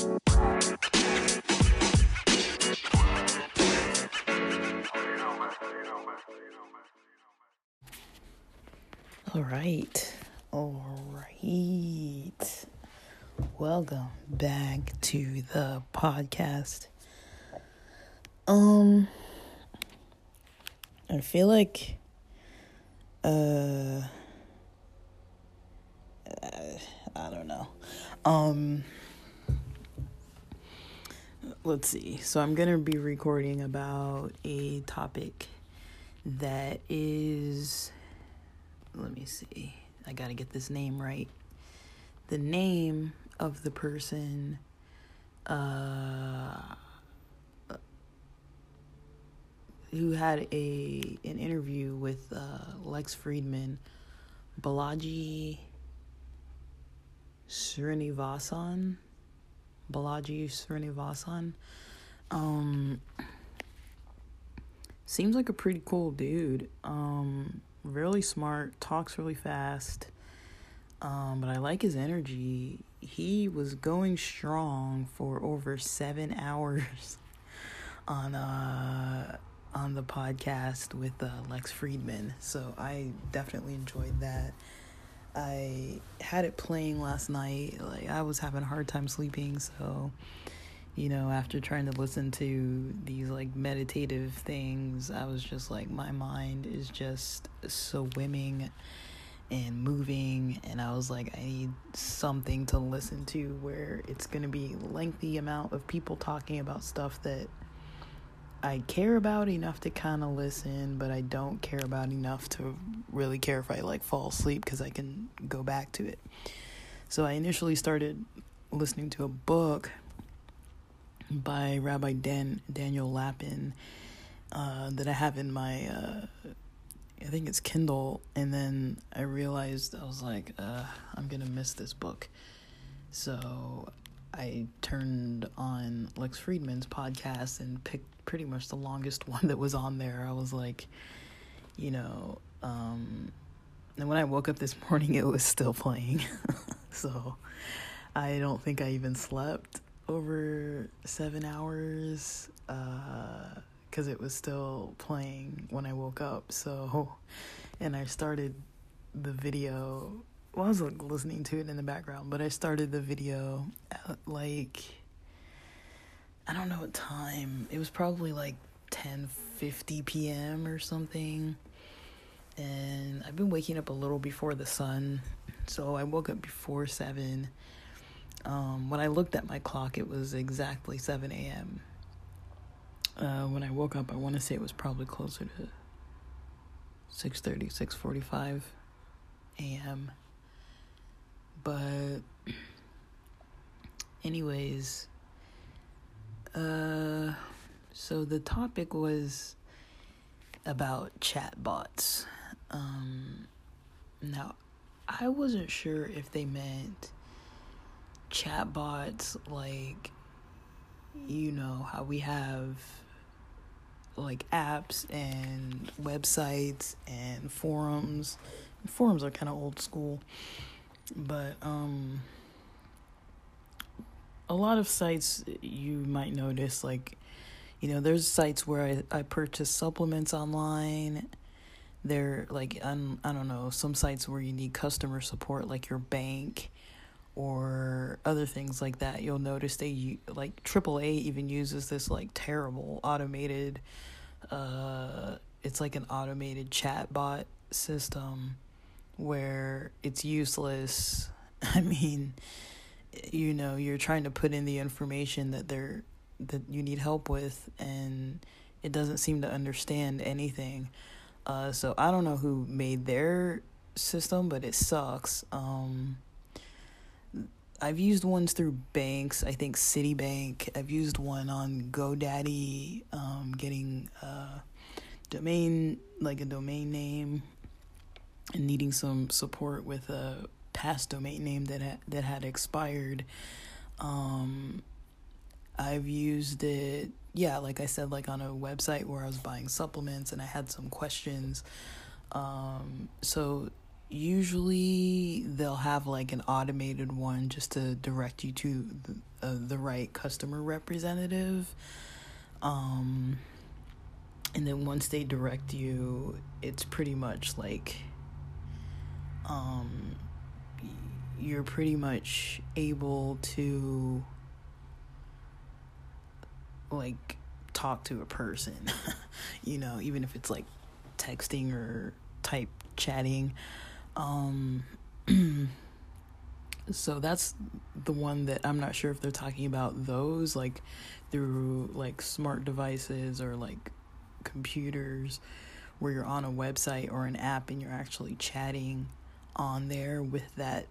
All right. All right. Welcome back to the podcast. Um I feel like uh I don't know. Um let's see. So I'm going to be recording about a topic that is let me see. I got to get this name right. The name of the person uh, who had a an interview with uh, Lex Fridman, Balaji Srinivasan. Balaji Srinivasan. Um, seems like a pretty cool dude. Um, really smart, talks really fast. Um, but I like his energy. He was going strong for over seven hours on uh on the podcast with uh, Lex Fridman. So I definitely enjoyed that. I had it playing last night. Like I was having a hard time sleeping, so you know, after trying to listen to these like meditative things, I was just like, my mind is just swimming and moving. And I was like, I need something to listen to where it's going to be lengthy amount of people talking about stuff that I care about enough to kind of listen, but I don't care about enough to really care if I like fall asleep because I can go back to it. So I initially started listening to a book by Rabbi Dan Daniel Lapin uh, that I have in my uh, I think it's Kindle, and then I realized I was like, uh, I'm gonna miss this book, so I turned on Lex Fridman's podcast and picked pretty much the longest one that was on there. I was like, you know, um, and when I woke up this morning, it was still playing, so I don't think I even slept over seven hours because uh, it was still playing when I woke up. So, and I started the video. I was listening to it in the background, but I started the video at like I don't know what time. It was probably like 10:50 p.m. or something. And I've been waking up a little before the sun. So I woke up before 7 um, when I looked at my clock, it was exactly 7 a.m. Uh, when I woke up, I want to say it was probably closer to 6.30, 6.45 a.m. But anyways, uh, so the topic was about chatbots. Um, now, I wasn't sure if they meant chatbots like you know how we have like apps and websites and forums forums are kind of old school but um a lot of sites you might notice like you know there's sites where i, I purchase supplements online. There like I'm, i don't know some sites where you need customer support like your bank or other things like that, you'll notice they like AAA even uses this like terrible automated uh it's like an automated chat bot system where it's useless. I mean, you know, you're trying to put in the information that they're that you need help with and it doesn't seem to understand anything. Uh so I don't know who made their system, but it sucks. Um I've used ones through banks. I think Citibank. I've used one on GoDaddy, um, getting a domain like a domain name, and needing some support with a past domain name that ha- that had expired. Um, I've used it, yeah, like I said, like on a website where I was buying supplements and I had some questions. Um, so usually they'll have like an automated one just to direct you to the, uh, the right customer representative um and then once they direct you it's pretty much like um you're pretty much able to like talk to a person you know even if it's like texting or type chatting. Um so that's the one that I'm not sure if they're talking about those like through like smart devices or like computers where you're on a website or an app and you're actually chatting on there with that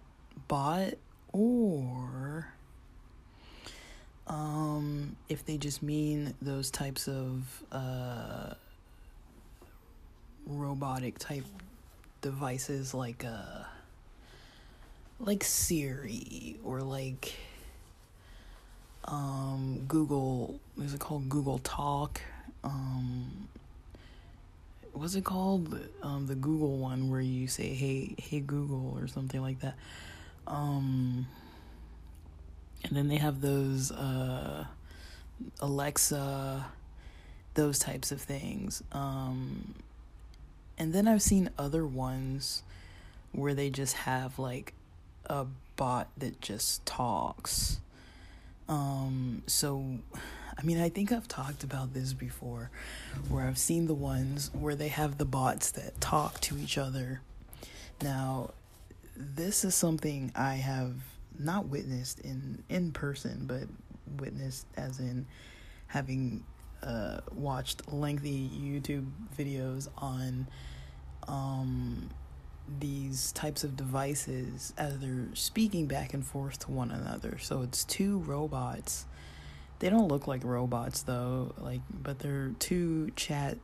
bot or um, if they just mean those types of uh, robotic type devices like uh like Siri or like um Google is it called Google Talk? Um what's it called um the Google one where you say hey hey Google or something like that um and then they have those uh Alexa those types of things um and then I've seen other ones where they just have like a bot that just talks. Um, so, I mean, I think I've talked about this before, where I've seen the ones where they have the bots that talk to each other. Now, this is something I have not witnessed in in person, but witnessed as in having uh, watched lengthy YouTube videos on um, these types of devices as they're speaking back and forth to one another. So it's two robots. They don't look like robots though, like but they're two chat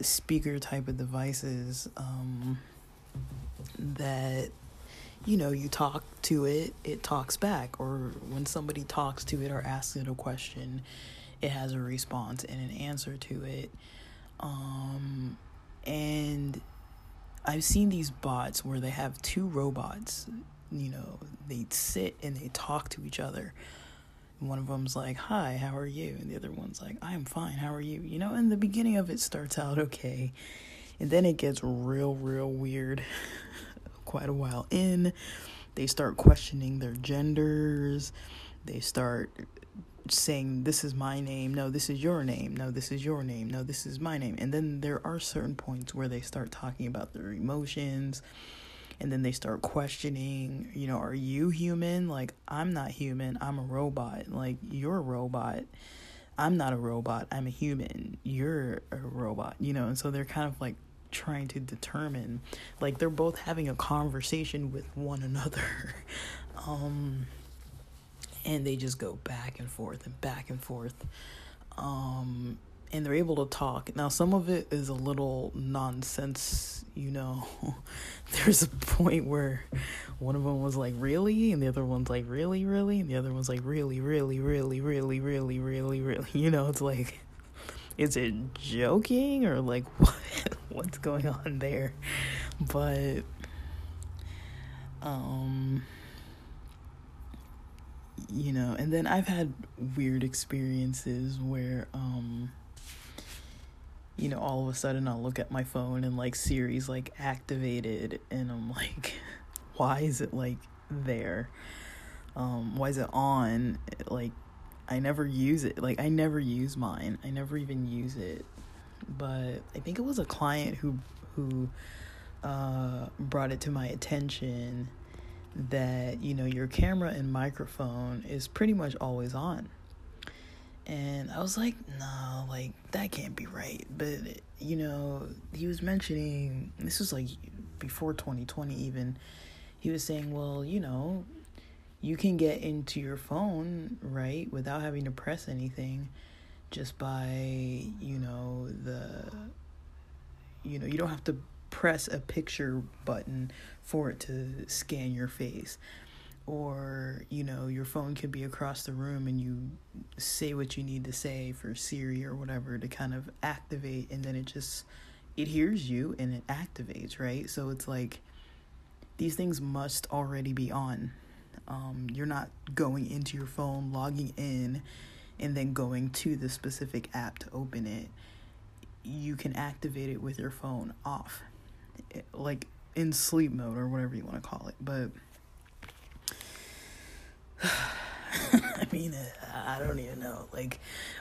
speaker type of devices um, that you know, you talk to it, it talks back or when somebody talks to it or asks it a question, it has a response and an answer to it. Um, and I've seen these bots where they have two robots, you know, they sit and they talk to each other. One of them's like, Hi, how are you? And the other one's like, I'm fine, how are you? You know, and the beginning of it starts out okay. And then it gets real, real weird quite a while in. They start questioning their genders. They start saying this is my name no this is your name no this is your name no this is my name and then there are certain points where they start talking about their emotions and then they start questioning you know are you human? Like i'm not human. I'm a robot. Like you're a robot. I'm not a robot. I'm a human. You're a robot you know? And so they're kind of like trying to determine like they're both having a conversation with one another. Um and they just go back and forth and back and forth. Um, and they're able to talk. Now, some of it is a little nonsense, you know. There's a point where one of them was like, really? And the other one's like, really, really? And the other one's like, really, really, really, really, really, really, really. You know, it's like, is it joking or like what? What's going on there? But, um, you know, and then I've had weird experiences where um you know, all of a sudden I'll look at my phone and like Siri's like activated and I'm like why is it like there? Um why is it on? Like I never use it. Like I never use mine. I never even use it. But I think it was a client who who uh brought it to my attention that you know your camera and microphone is pretty much always on and i was like no like that can't be right. But you know he was mentioning this was like before 2020 even he was saying well you know you can get into your phone right without having to press anything just by you know the you know you don't have to press a picture button for it to scan your face or you know your phone could be across the room and you say what you need to say for Siri or whatever to kind of activate and then it just it hears you and it activates right so it's like these things must already be on. Um, you're not going into your phone, logging in, and then going to the specific app to open it. You can activate it with your phone off, like in sleep mode or whatever you want to call it. But I mean, I don't even know. Like,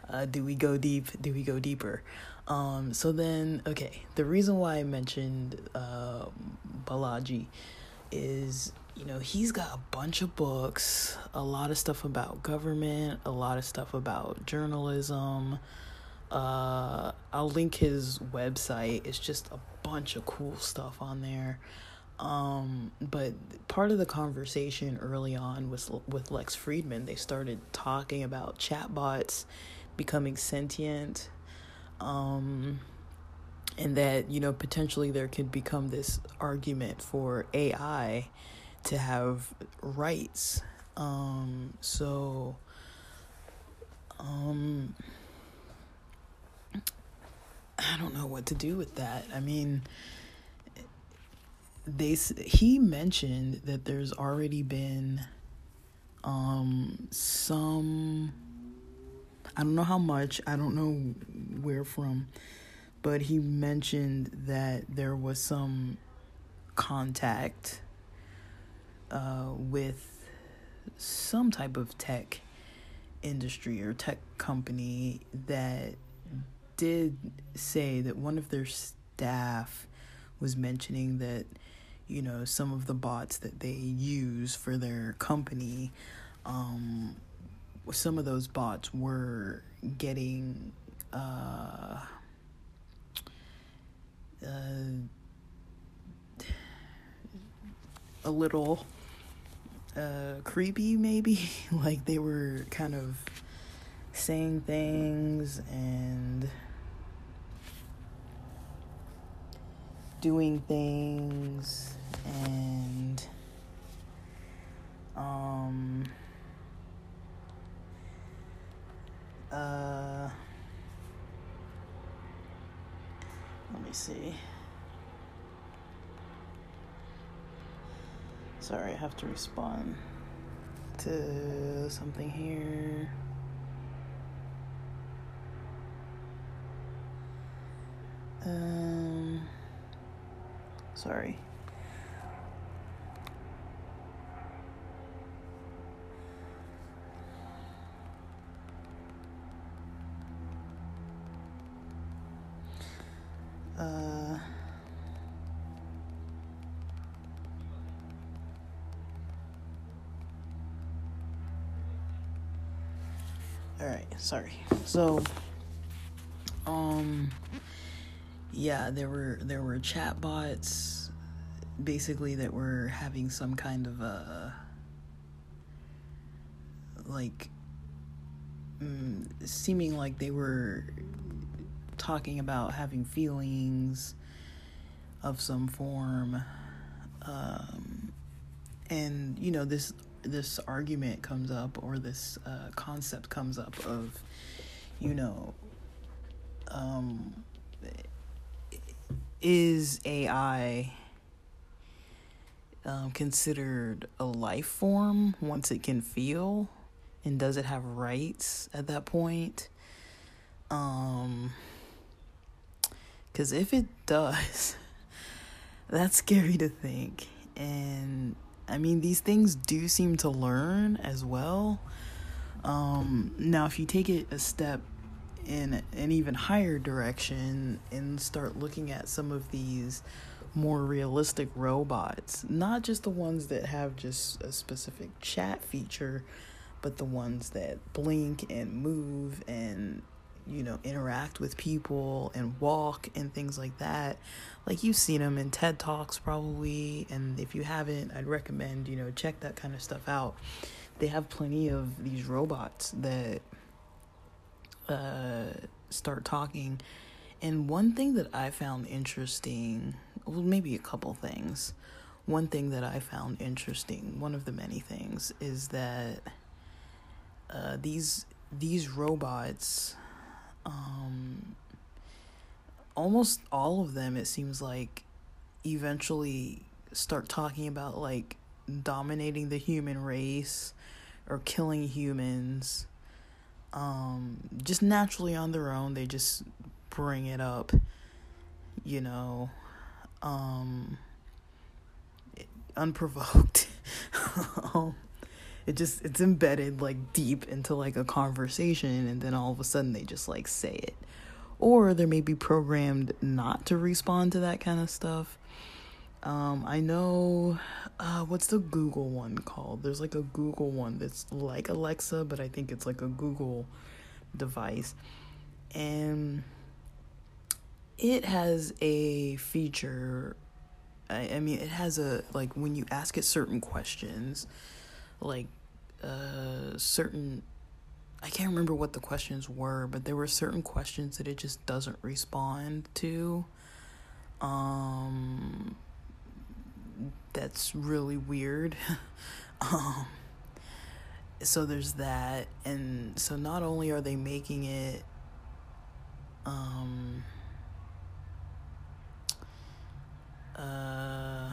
uh, do we go deep? Do we go deeper? Um, so then, okay, the reason why I mentioned uh, Balaji is, you know, he's got a bunch of books, a lot of stuff about government, a lot of stuff about journalism. Uh, I'll link his website. It's just a bunch of cool stuff on there. Um, but part of the conversation early on was with Lex Fridman. They started talking about chatbots becoming sentient, um, and that you know potentially there could become this argument for AI to have rights. Um, so, um, I don't know what to do with that. I mean they he mentioned that there's already been um some I don't know how much, I don't know where from, but he mentioned that there was some contact uh with some type of tech industry or tech company that did say that one of their staff was mentioning that you know, some of the bots that they use for their company, um, some of those bots were getting uh, uh, a little uh, creepy, maybe. like they were kind of saying things and doing things and um uh let me see. Sorry i have to respond to something here sorry Uh, all right, sorry. So, um, yeah, there were there were chat bots, basically that were having some kind of a like mm, seeming like they were talking about having feelings of some form. Um, and you know this this argument comes up or this uh, concept comes up of you know um, is AI um, considered a life form once it can feel and does it have rights at that point um because if it does, that's scary to think. And I mean, these things do seem to learn as well. Um, now, if you take it a step in an even higher direction and start looking at some of these more realistic robots, not just the ones that have just a specific chat feature, but the ones that blink and move and you know, interact with people and walk and things like that. Like you've seen them in TED Talks probably, and if you haven't, I'd recommend, you know, check that kind of stuff out. They have plenty of these robots that uh, start talking. And one thing that I found interesting, well, maybe a couple things. One thing that I found interesting, one of the many things, is that uh, these these robots um, almost all of them, it seems like, eventually start talking about like dominating the human race or killing humans um just naturally on their own they just bring it up you know um unprovoked. Um, it just it's embedded like deep into like a conversation and then all of a sudden they just like say it. Or they may be programmed not to respond to that kind of stuff um, I know uh, what's the Google one called? There's like a Google one that's like Alexa, but I think it's like a Google device. And it has a feature I, I mean it has a like when you ask it certain questions, like uh certain I can't remember what the questions were, but there were certain questions that it just doesn't respond to. Um that's really weird. um, so there's that, and so not only are they making it, um, uh,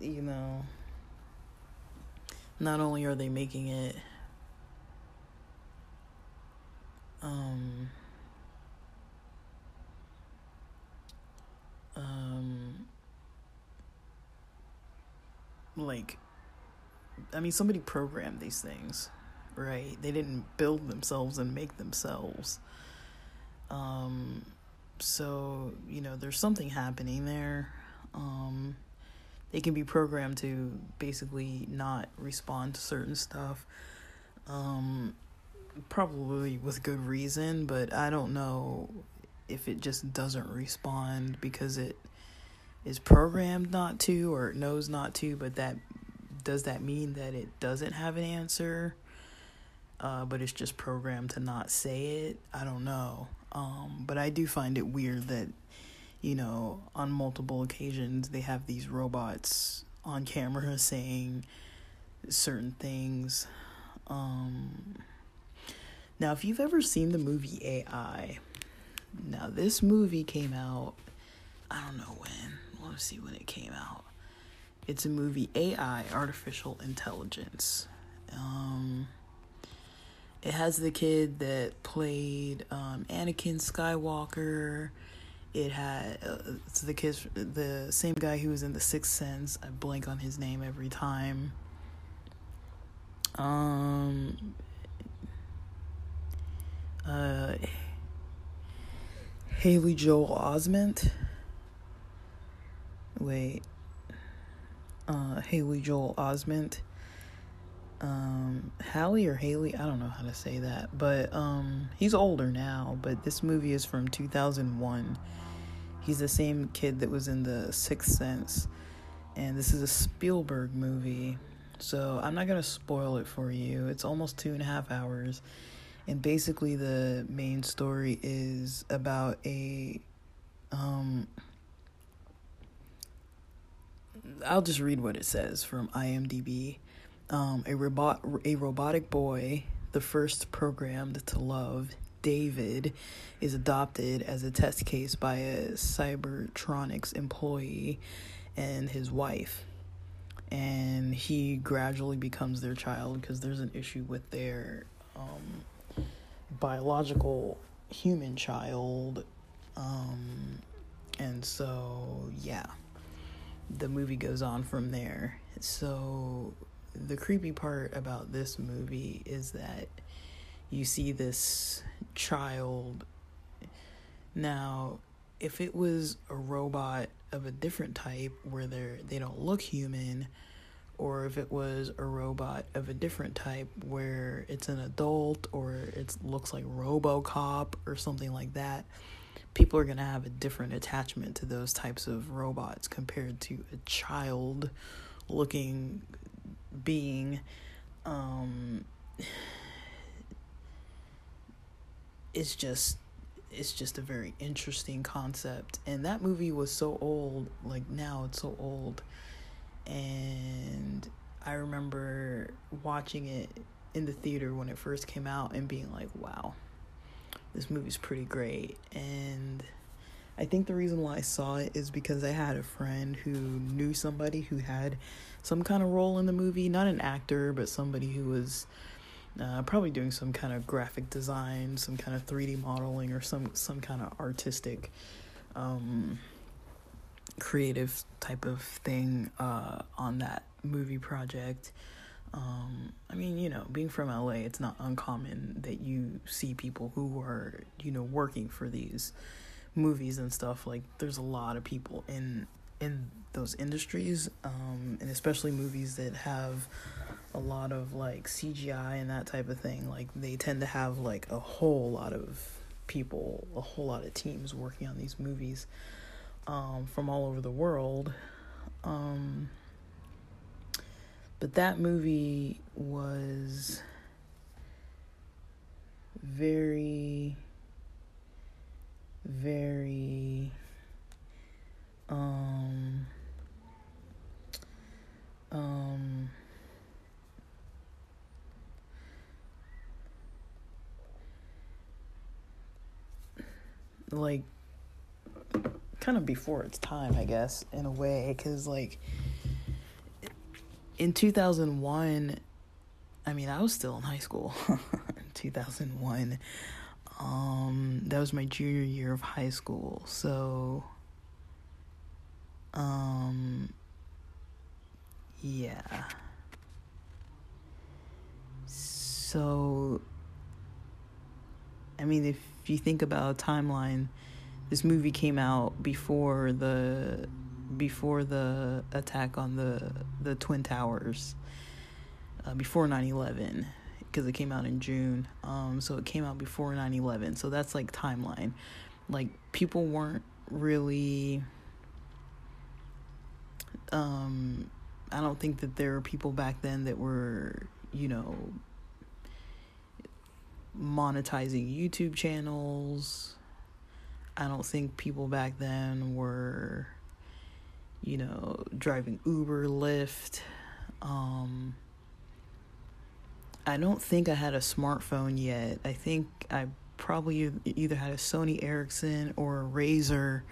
you know, not only are they making it, um, um like I mean somebody programmed these things, right? They didn't build themselves and make themselves. Um so, you know, there's something happening there. Um they can be programmed to basically not respond to certain stuff. Um probably with good reason, but I don't know if it just doesn't respond because it is programmed not to or it knows not to, but that does that mean that it doesn't have an answer? Uh, but it's just programmed to not say it. I don't know. Um, but I do find it weird that, you know, on multiple occasions they have these robots on camera saying certain things. Um, now, if you've ever seen the movie AI, now, this movie came out, I don't know when. Let's see when it came out. It's a movie AI, Artificial Intelligence. Um, it has the kid that played um, Anakin Skywalker. It had uh, it's the kid, the same guy who was in The Sixth Sense. I blank on his name every time. Um. Uh Haley Joel Osment. Wait. Uh, Haley Joel Osment. Um, Hallie or Haley, I don't know how to say that, but um, he's older now. But this movie is from 2001. He's the same kid that was in The Sixth Sense, and this is a Spielberg movie. So I'm not gonna spoil it for you. It's almost two and a half hours and basically the main story is about a um I'll just read what it says from IMDb. Um, a robot, a robotic boy, the first programmed to love, David, is adopted as a test case by a Cybertronics employee and his wife. And he gradually becomes their child because there's an issue with their um, biological human child. Um, and so, yeah, the movie goes on from there. So, the creepy part about this movie is that you see this child. Now, if it was a robot of a different type where they're they don't look human, or if it was a robot of a different type where it's an adult or it looks like RoboCop or something like that, people are going to have a different attachment to those types of robots compared to a child looking being. Um it's just it's just a very interesting concept. And that movie was so old like now it's so old and I remember watching it in the theater when it first came out and being like, wow, this movie's pretty great. And I think the reason why I saw it is because I had a friend who knew somebody who had some kind of role in the movie, not an actor, but somebody who was uh, probably doing some kind of graphic design, some kind of 3D modeling, or some some kind of artistic, um, creative type of thing uh, on that movie project. Um, I mean, you know, being from LA, it's not uncommon that you see people who are, you know, working for these movies and stuff. Like, there's a lot of people in in those industries, um, and especially movies that have a lot of like CGI and that type of thing. Like, they tend to have like a whole lot of people, a whole lot of teams working on these movies um, from all over the world. Um, but that movie was very, very, um, um, like kind of before its time, I guess, in a way, because like in 2001 i mean i was still in high school in 2001 um that was my junior year of high school so um yeah. So i mean if you think about a timeline this movie came out before the before the attack on the the twin towers uh, before 9-11 because it came out in june. Um, so it came out before 9-11 so that's like timeline. Like people weren't really um, i don't think that there were people back then that were you know monetizing youtube channels i don't think people back then were you know, driving Uber, Lyft. Um, I don't think I had a smartphone yet. I think I probably either had a Sony Ericsson or a Razr.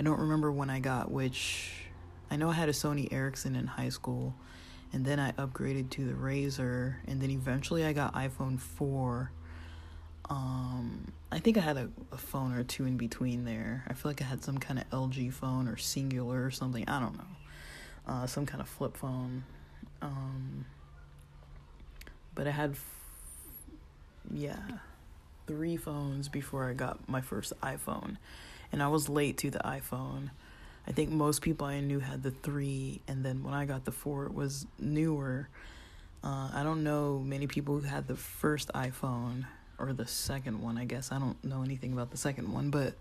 I don't remember when I got which. I know I had a Sony Ericsson in high school, and then I upgraded to the Razr, and then eventually I got iPhone 4. Um, I think I had a, a phone or two in between there. I feel like I had some kind of LG phone or Cingular or something. I don't know. Uh, some kind of flip phone. Um, but I had, f- yeah, three phones before I got my first iPhone. And I was late to the iPhone. I think most people I knew had the three, and then when I got the four, it was newer. Uh, I don't know many people who had the first iPhone or the second one, I guess. I don't know anything about the second one, but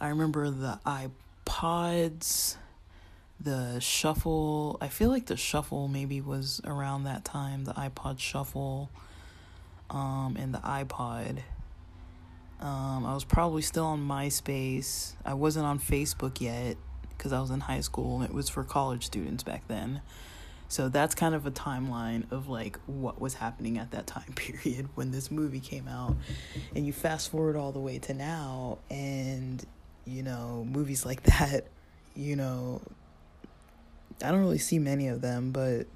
I remember the iPods, the Shuffle. I feel like the Shuffle maybe was around that time, the iPod Shuffle, um, and the iPod. Um, I was probably still on MySpace. I wasn't on Facebook yet because I was in high school and it was for college students back then. So that's kind of a timeline of like what was happening at that time period when this movie came out. And you fast forward all the way to now, and you know, movies like that, you know, I don't really see many of them, but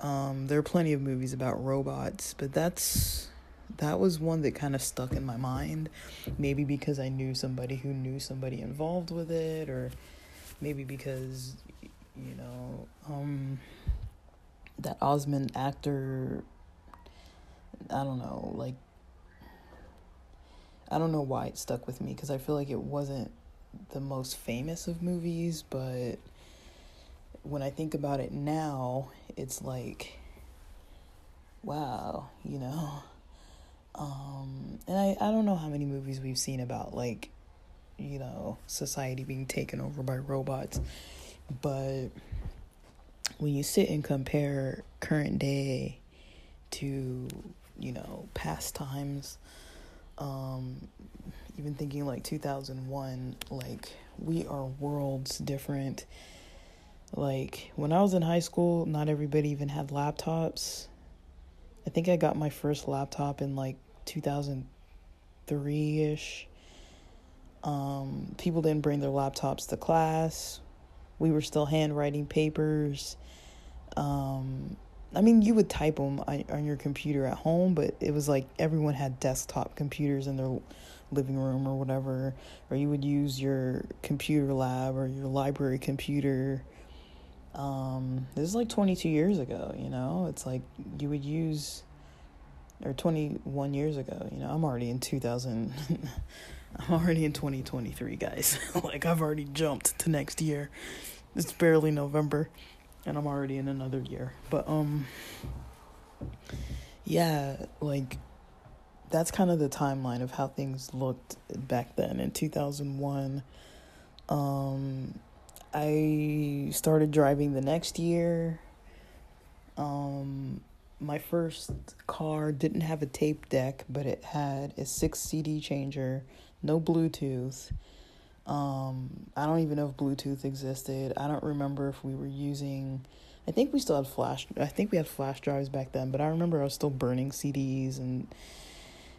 um, there are plenty of movies about robots, but that's that was one that kind of stuck in my mind. Maybe because I knew somebody who knew somebody involved with it, or maybe because you know, um, that Osment actor, I don't know, like, I don't know why it stuck with me because I feel like it wasn't the most famous of movies, but when I think about it now, it's like, wow, you know. Um, and I, I don't know how many movies we've seen about, like, you know, society being taken over by robots. But when you sit and compare current day to, you know, past times, um, even thinking like 2001, like we are worlds different. Like when I was in high school, not everybody even had laptops. I think I got my first laptop in like 2003 ish. Um, people didn't bring their laptops to class. We were still handwriting papers. Um, I mean, you would type them on your computer at home, but it was like everyone had desktop computers in their living room or whatever, or you would use your computer lab or your library computer. Um, this is like 22 years ago, you know? It's like you would use, or 21 years ago, you know? I'm already in 2000. I'm already in 2023, guys. like, I've already jumped to next year. It's barely November, and I'm already in another year. But, um, yeah, like, that's kind of the timeline of how things looked back then in 2001. Um, I started driving the next year. Um, my first car didn't have a tape deck, but it had a six CD changer, no Bluetooth. Um, I don't even know if Bluetooth existed. I don't remember if we were using. I think we still had flash. I think we had flash drives back then, but I remember I was still burning CDs and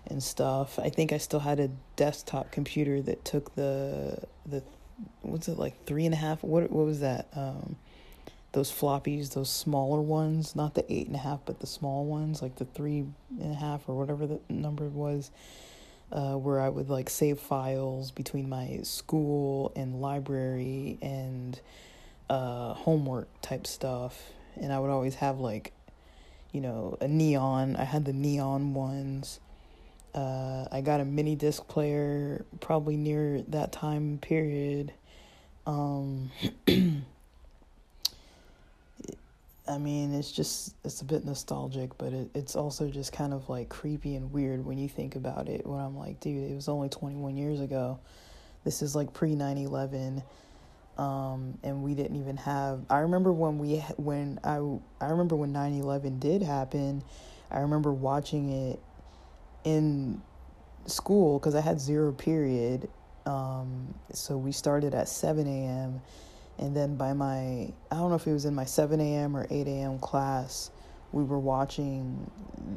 and stuff. I think I still had a desktop computer that took the the what's it like three and a half what what was that um those floppies those smaller ones not the eight and a half but the small ones like the three and a half or whatever the number was uh, where I would like save files between my school and library and uh, homework type stuff and I would always have like you know a neon I had the neon ones uh, I got a mini disc player probably near that time period. Um, I mean, it's just it's a bit nostalgic, but it, it's also just kind of like creepy and weird when you think about it. When I'm like, dude, it was only 21 years ago. This is like pre 9 11. Um, and we didn't even have. I remember when we when I I remember when 9/11 did happen. I remember watching it in school because I had zero period. Um, so we started at 7 a.m. And then by my, I don't know if it was in my 7 a.m. or 8 a.m. class, we were watching,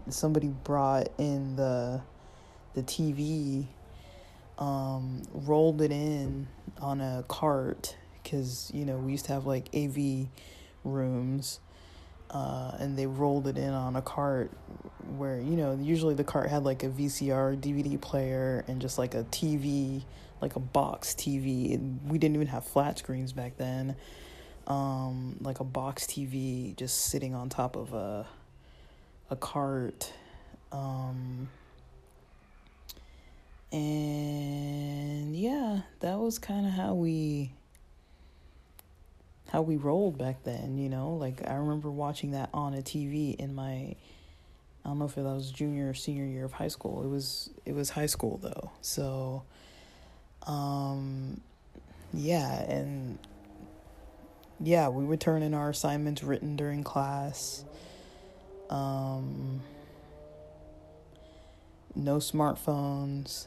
somebody brought in the, the TV, um, rolled it in on a cart because, you know, we used to have like AV rooms uh, and they rolled it in on a cart where you know usually the cart had like a VCR DVD player and just like a TV like a box TV we didn't even have flat screens back then um, like a box TV just sitting on top of a a cart um, and yeah that was kind of how we how we rolled back then, you know? Like I remember watching that on a TV in my I don't know if that was junior or senior year of high school. It was it was high school though. So um yeah, and yeah, we would turn in our assignments written during class. Um no smartphones.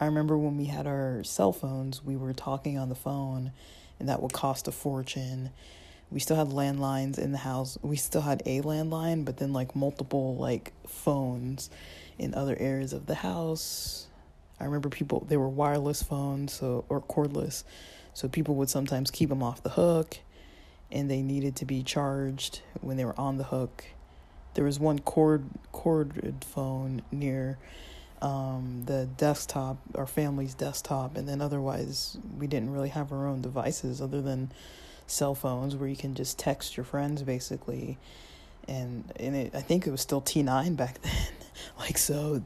I remember when we had our cell phones, we were talking on the phone and that would cost a fortune. We still had landlines in the house. We still had a landline, but then like multiple like phones in other areas of the house. I remember people they were wireless phones, so or cordless. So people would sometimes keep them off the hook and they needed to be charged when they were on the hook. There was one cord corded phone near um, the desktop, our family's desktop, and then otherwise we didn't really have our own devices other than cell phones where you can just text your friends basically. And and it, I think it was still T nine back then. like so,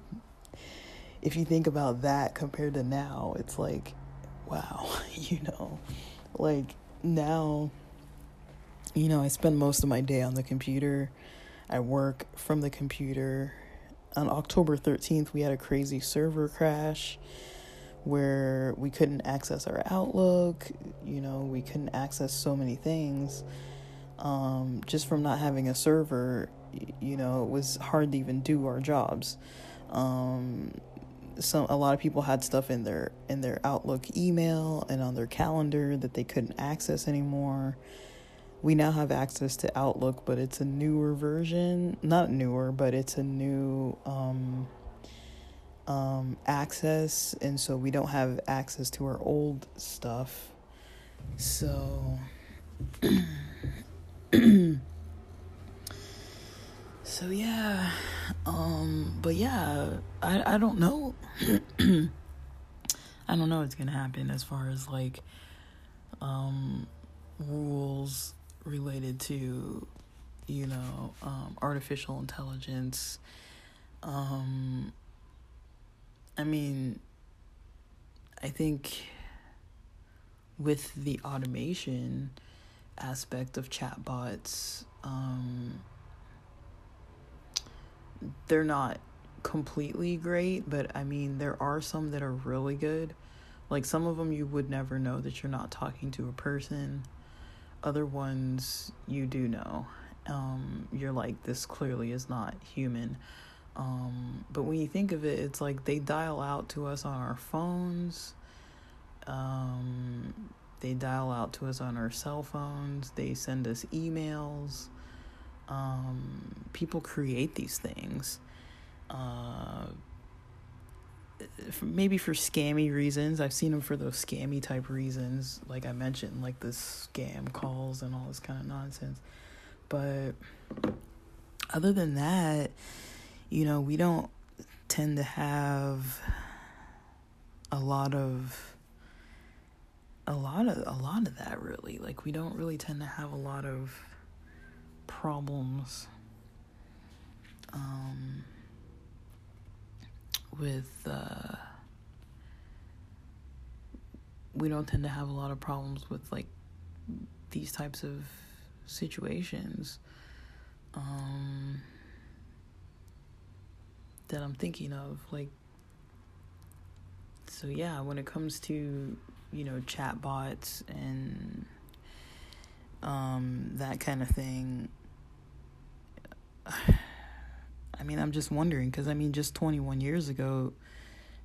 if you think about that compared to now, it's like, wow, you know, like now. You know, I spend most of my day on the computer. I work from the computer on October 13th, we had a crazy server crash where we couldn't access our Outlook. You know, we couldn't access so many things um, just from not having a server. You know, it was hard to even do our jobs. Um, some a lot of people had stuff in their in their Outlook email and on their calendar that they couldn't access anymore we now have access to Outlook, but it's a newer version. Not newer, but it's a new um, um, access, and so we don't have access to our old stuff. So. so yeah um but yeah i i don't know. I don't know what's gonna happen as far as like um rules related to you know um artificial intelligence. Um i mean i think with the automation aspect of chatbots um they're not completely great, but I mean, there are some that are really good. Like some of them you would never know that you're not talking to a person. Other ones you do know. Um, you're like, this clearly is not human. Um, but when you think of it, it's like they dial out to us on our phones. Um, they dial out to us on our cell phones. They send us emails um, people create these things. Uh, maybe for scammy reasons. I've seen them for those scammy type reasons, like I mentioned, like the scam calls and all this kind of nonsense. But other than that, you know, we don't tend to have a lot of a lot of a lot of that really. Like we don't really tend to have a lot of problems um, with uh, we don't tend to have a lot of problems with like these types of situations um, that I'm thinking of like so yeah when it comes to you know chatbots and um, that kind of thing. I mean, I'm just wondering because I mean, just 21 years ago,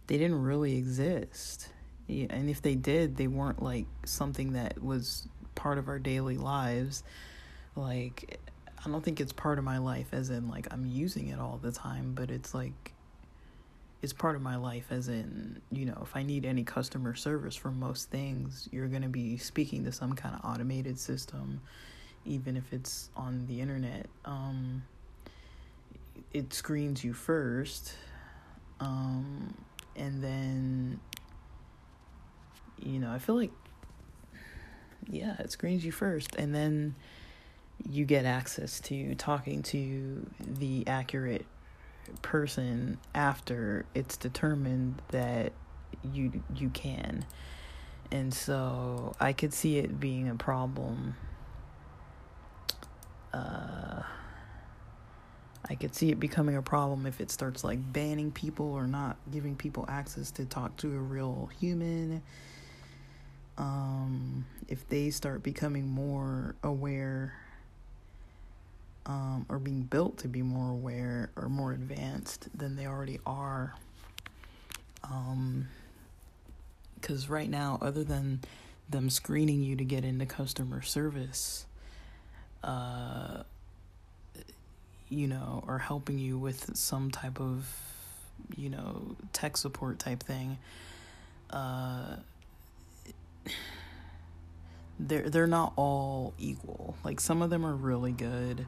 they didn't really exist. Yeah, And if they did, they weren't like something that was part of our daily lives. Like, I don't think it's part of my life, as in, like, I'm using it all the time, but it's like it's part of my life as in you know if i need any customer service for most things you're going to be speaking to some kind of automated system even if it's on the internet um, it screens you first um, and then you know i feel like yeah it screens you first and then you get access to talking to the accurate person after it's determined that you you can. And so i could see it being a problem uh i could see it becoming a problem if it starts like banning people or not giving people access to talk to a real human um if they start becoming more aware um, or being built to be more aware or more advanced than they already are. Because um, right now, other than them screening you to get into customer service, uh, you know, or helping you with some type of, you know, tech support type thing, uh, they're they're not all equal. Like some of them are really good.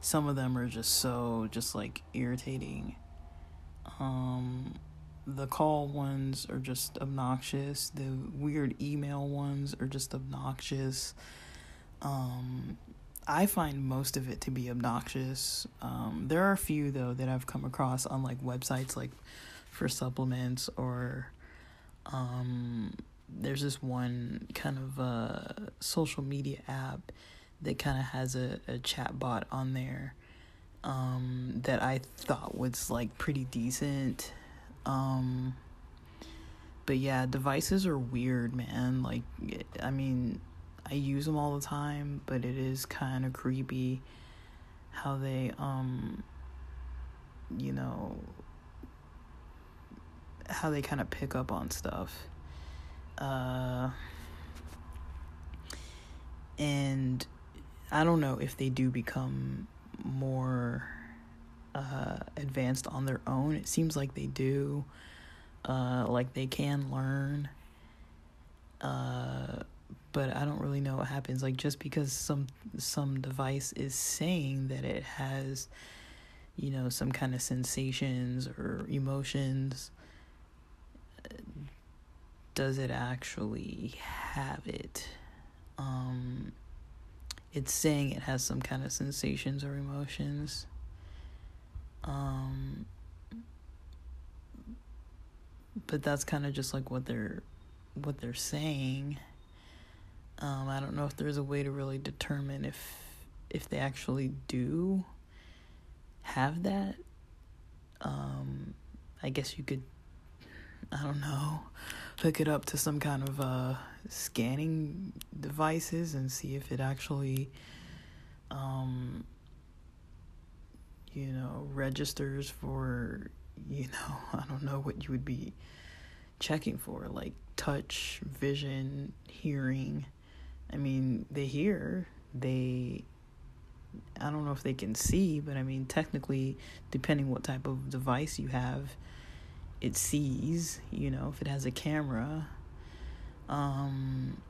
Some of them are just so just like irritating. Um the call ones are just obnoxious. The weird email ones are just obnoxious. Um i find most of it to be obnoxious um there are a few though that i've come across on like websites like for supplements or um there's this one kind of uh social media app that kind of has a, a chat bot on there um, that I thought was like pretty decent. Um, but yeah, devices are weird, man. Like, I mean, I use them all the time, but it is kind of creepy how they, um, you know, how they kind of pick up on stuff. Uh, and I don't know if they do become more uh, advanced on their own. It seems like they do, uh, like they can learn. Uh, but I don't really know what happens. Like just because some some device is saying that it has, you know, some kind of sensations or emotions, does it actually have it? Um, it's saying it has some kind of sensations or emotions. Um, but that's kind of just like what they're what they're saying. Um, I don't know if there's a way to really determine if if they actually do have that. Um, I guess you could, I don't know, hook it up to some kind of uh, scanning devices and see if it actually, um, you know, registers for, you know, I don't know what you would be checking for, like touch, vision, hearing. I mean, they hear, they I don't know if they can see, but I mean, technically, depending what type of device you have, it sees, you know, if it has a camera. Um,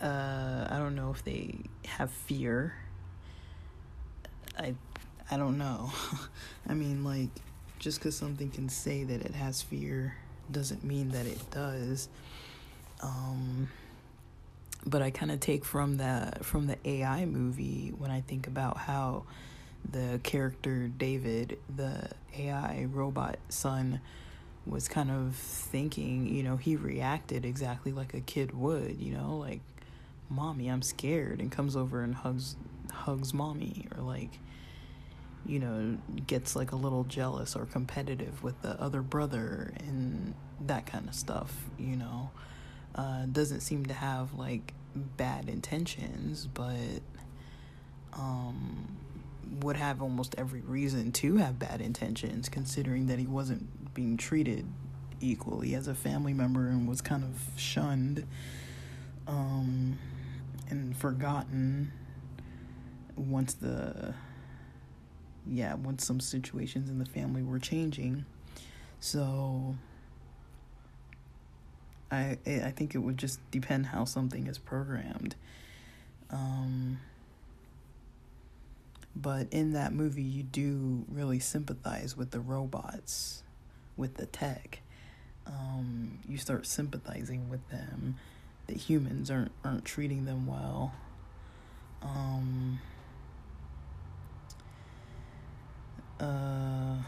uh, I don't know if they have fear. I, I don't know. I mean, like, just because something can say that it has fear doesn't mean that it does. Um, but I kind of take from the from the AI movie when I think about how the character David, the AI robot son, was kind of thinking, you know, he reacted exactly like a kid would, you know, like, "Mommy, I'm scared," and comes over and hugs hugs mommy, or like, you know, gets like a little jealous or competitive with the other brother and that kind of stuff, you know uh, doesn't seem to have like bad intentions, but um, would have almost every reason to have bad intentions, considering that he wasn't being treated equally as a family member and was kind of shunned um, and forgotten once the yeah once some situations in the family were changing. So I I think it would just depend how something is programmed. Um, but in that movie, you do really sympathize with the robots, with the tech. Um, you start sympathizing with them. That humans aren't aren't treating them well. Um, uh,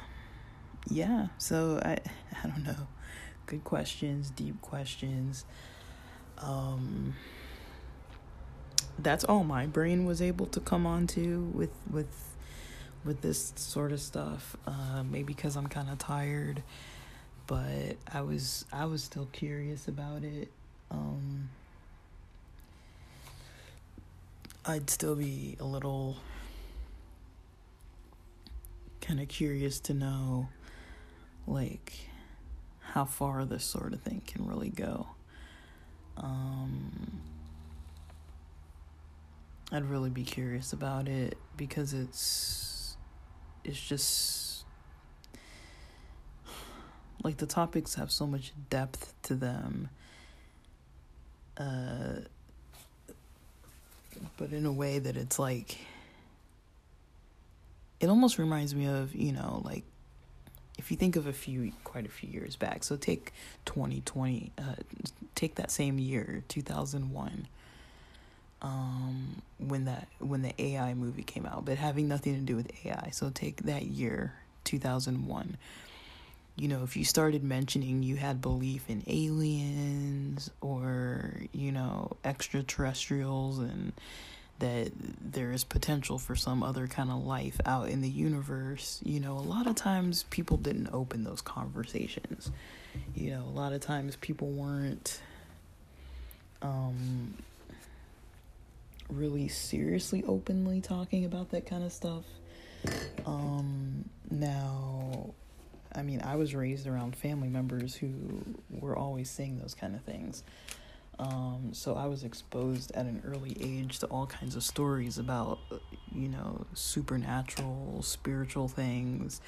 yeah. So I I don't know good questions, deep questions. Um, that's all my brain was able to come onto with with with this sort of stuff. Uh, maybe because I'm kind of tired, but I was I was still curious about it. Um, I'd still be a little kind of curious to know, like how far this sort of thing can really go. Um, I'd really be curious about it because it's it's just like the topics have so much depth to them. Uh, but in a way that it's like it almost reminds me of, you know, like if you think of a few quite a few years back so take 2020 uh, take that same year 2001 um, when that when the AI movie came out but having nothing to do with AI so take that year 2001 you know if you started mentioning you had belief in aliens or you know extraterrestrials and that there is potential for some other kind of life out in the universe, you know, a lot of times people didn't open those conversations. You know, a lot of times people weren't um really seriously openly talking about that kind of stuff. Um now I mean, I was raised around family members who were always saying those kind of things. Um, so I was exposed at an early age to all kinds of stories about, you know, supernatural, spiritual things,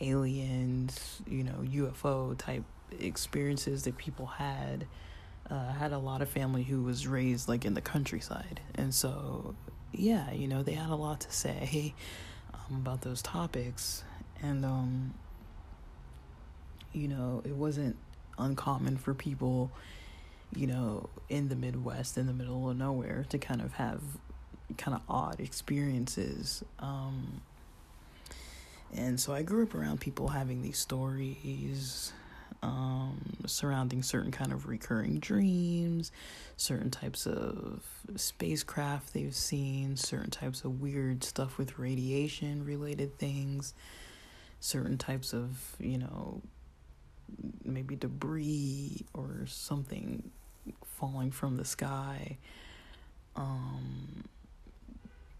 aliens, you know, UFO type experiences that people had. Uh, I had a lot of family who was raised like in the countryside, and so yeah, you know, they had a lot to say um, about those topics, and um, you know, it wasn't uncommon for people, you know, in the Midwest, in the middle of nowhere, to kind of have kind of odd experiences. Um, and so I grew up around people having these stories um, surrounding certain kind of recurring dreams, certain types of spacecraft they've seen, certain types of weird stuff with radiation related things, certain types of, you know, maybe debris or something falling from the sky. Um,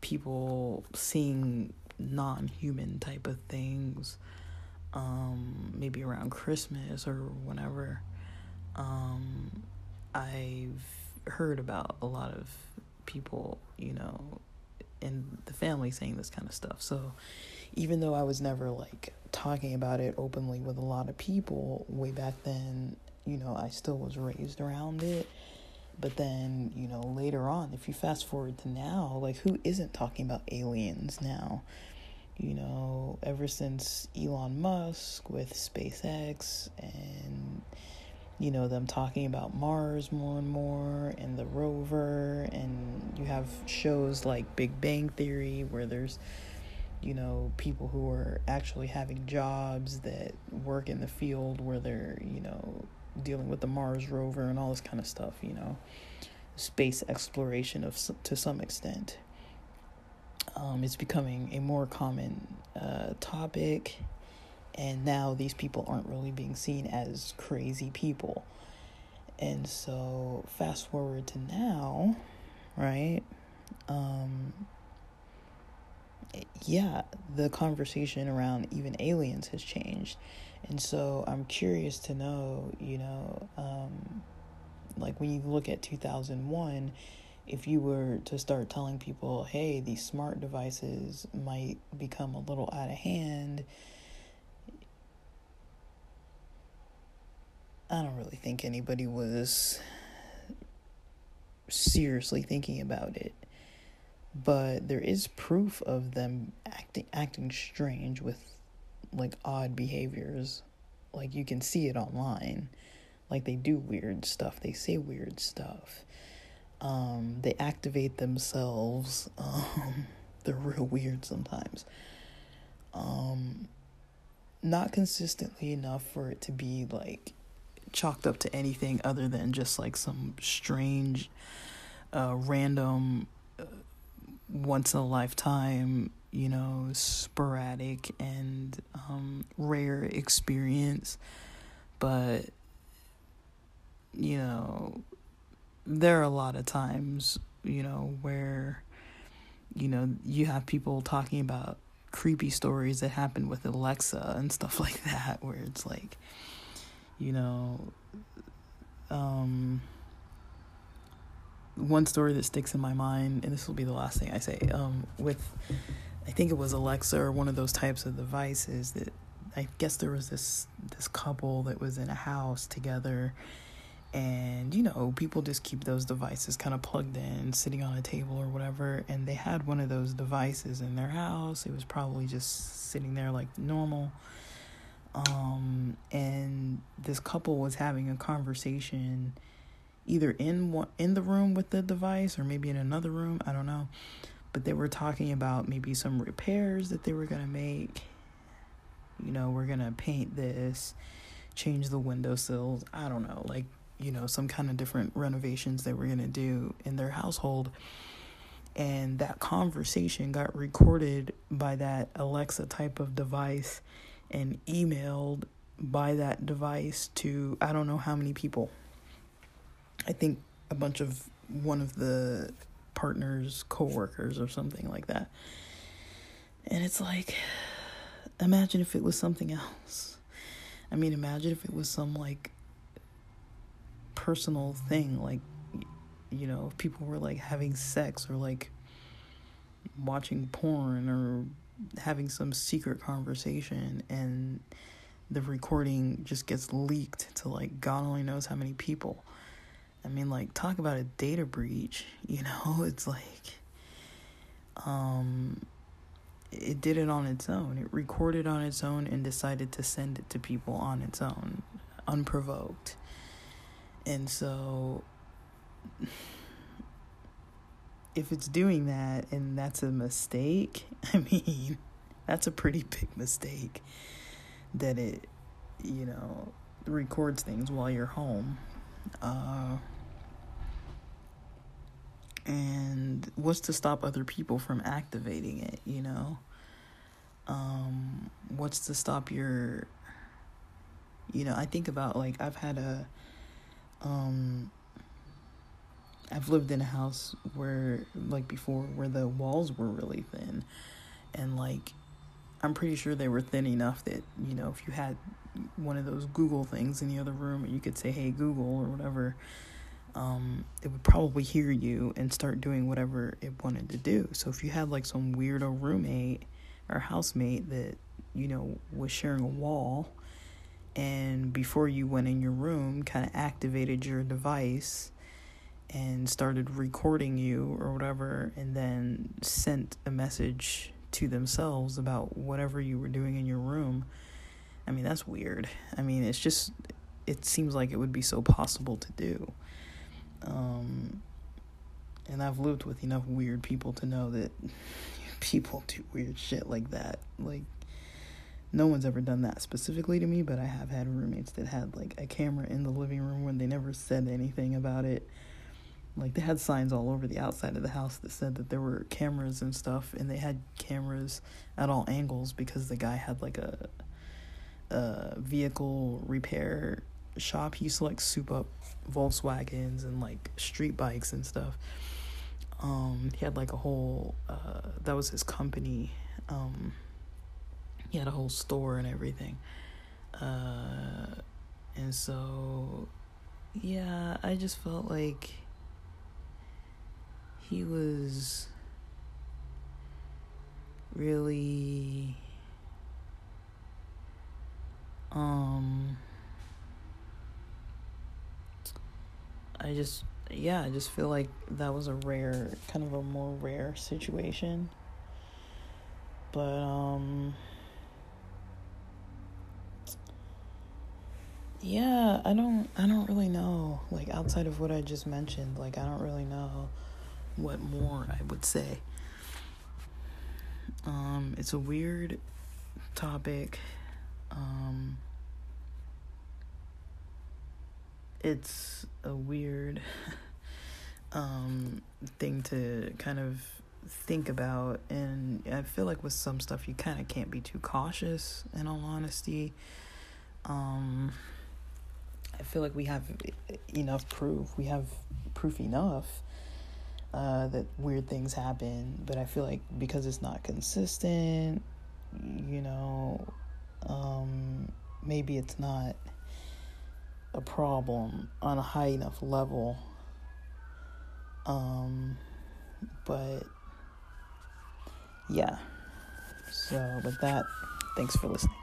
people seeing non human type of things, um, maybe around Christmas or whenever. Um, I've heard about a lot of people, you know, in the family saying this kind of stuff. So even though I was never like talking about it openly with a lot of people way back then, you know, I still was raised around it. But then, you know, later on, if you fast forward to now, like who isn't talking about aliens now? You know, ever since Elon Musk with SpaceX and you know them talking about Mars more and more and the rover and you have shows like Big Bang Theory where there's you know people who are actually having jobs that work in the field where they're you know dealing with the Mars rover and all this kind of stuff, you know, space exploration of to some extent. Um, it's becoming a more common uh, topic, and now these people aren't really being seen as crazy people. And so, fast forward to now, right? Um, yeah, the conversation around even aliens has changed and so I'm curious to know, you know, um, like when you look at 2001, if you were to start telling people, hey, these smart devices might become a little out of hand, I don't really think anybody was seriously thinking about it. But there is proof of them acting acting strange with like odd behaviors. Like you can see it online. Like they do weird stuff. They say weird stuff. Um, they activate themselves. Um, they're real weird sometimes. Um, not consistently enough for it to be like chalked up to anything other than just like some strange, uh, random, once in a lifetime you know, sporadic and um, rare experience. But, you know, there are a lot of times, you know, where, you know, you have people talking about creepy stories that happened with Alexa and stuff like that, where it's like, you know, um, one story that sticks in my mind, and this will be the last thing I say, um, with I think it was Alexa or one of those types of devices that I guess there was this this couple that was in a house together and you know people just keep those devices kind of plugged in sitting on a table or whatever and they had one of those devices in their house. It was probably just sitting there like normal. Um and this couple was having a conversation either in one in the room with the device or maybe in another room i don't know but they were talking about maybe some repairs that they were going to make. You know, we're going to paint this, change the windowsills. I don't know, like, you know, some kind of different renovations they were going to do in their household. And that conversation got recorded by that Alexa type of device and emailed by that device to I don't know how many people. I think a bunch of one of the partner's coworkers or something like that. And it's like, imagine if it was something else. I mean, imagine if it was some like personal thing, like, you know, if people were like having sex or like, watching porn or having some secret conversation and the recording just gets leaked to like God only knows how many people. I mean, like, talk about a data breach, you know? It's like, um, it did it on its own. It recorded on its own and decided to send it to people on its own, unprovoked. And so, if it's doing that and that's a mistake, I mean, that's a pretty big mistake that it, you know, records things while you're home. Uh, and what's to stop other people from activating it, you know? Um, what's to stop your, you know, I think about like, I've had a, um, I've lived in a house where, like before, where the walls were really thin. And, like, I'm pretty sure they were thin enough that, you know, if you had one of those Google things in the other room, and you could say, hey, Google, or whatever, um, it would probably hear you and start doing whatever it wanted to do. So if you had, like, some weirdo roommate or housemate that, you know, was sharing a wall, and before you went in your room, kind of activated your device and started recording you or whatever, and then sent a message to themselves about whatever you were doing in your room. I mean, that's weird. I mean, it's just, it seems like it would be so possible to do. Um, and I've lived with enough weird people to know that people do weird shit like that. Like, no one's ever done that specifically to me, but I have had roommates that had like a camera in the living room when they never said anything about it like they had signs all over the outside of the house that said that there were cameras and stuff and they had cameras at all angles because the guy had like a a vehicle repair shop he used to like soup up volkswagens and like street bikes and stuff. Um he had like a whole uh that was his company. Um he had a whole store and everything. Uh and so yeah i just felt like he was really um I just yeah, I just feel like that was a rare kind of a more rare situation. But um yeah, I don't I don't really know. Like outside of what I just mentioned, like I don't really know what more I would say. Um, it's a weird topic. Um, it's a weird um, thing to kind of think about, and I feel like with some stuff you kind of can't be too cautious. In all honesty, um, I feel like we have enough proof. We have proof enough uh, that weird things happen, but I feel like because it's not consistent, you know, um, maybe it's not a problem on a high enough level. Um, but yeah. So, with that, thanks for listening.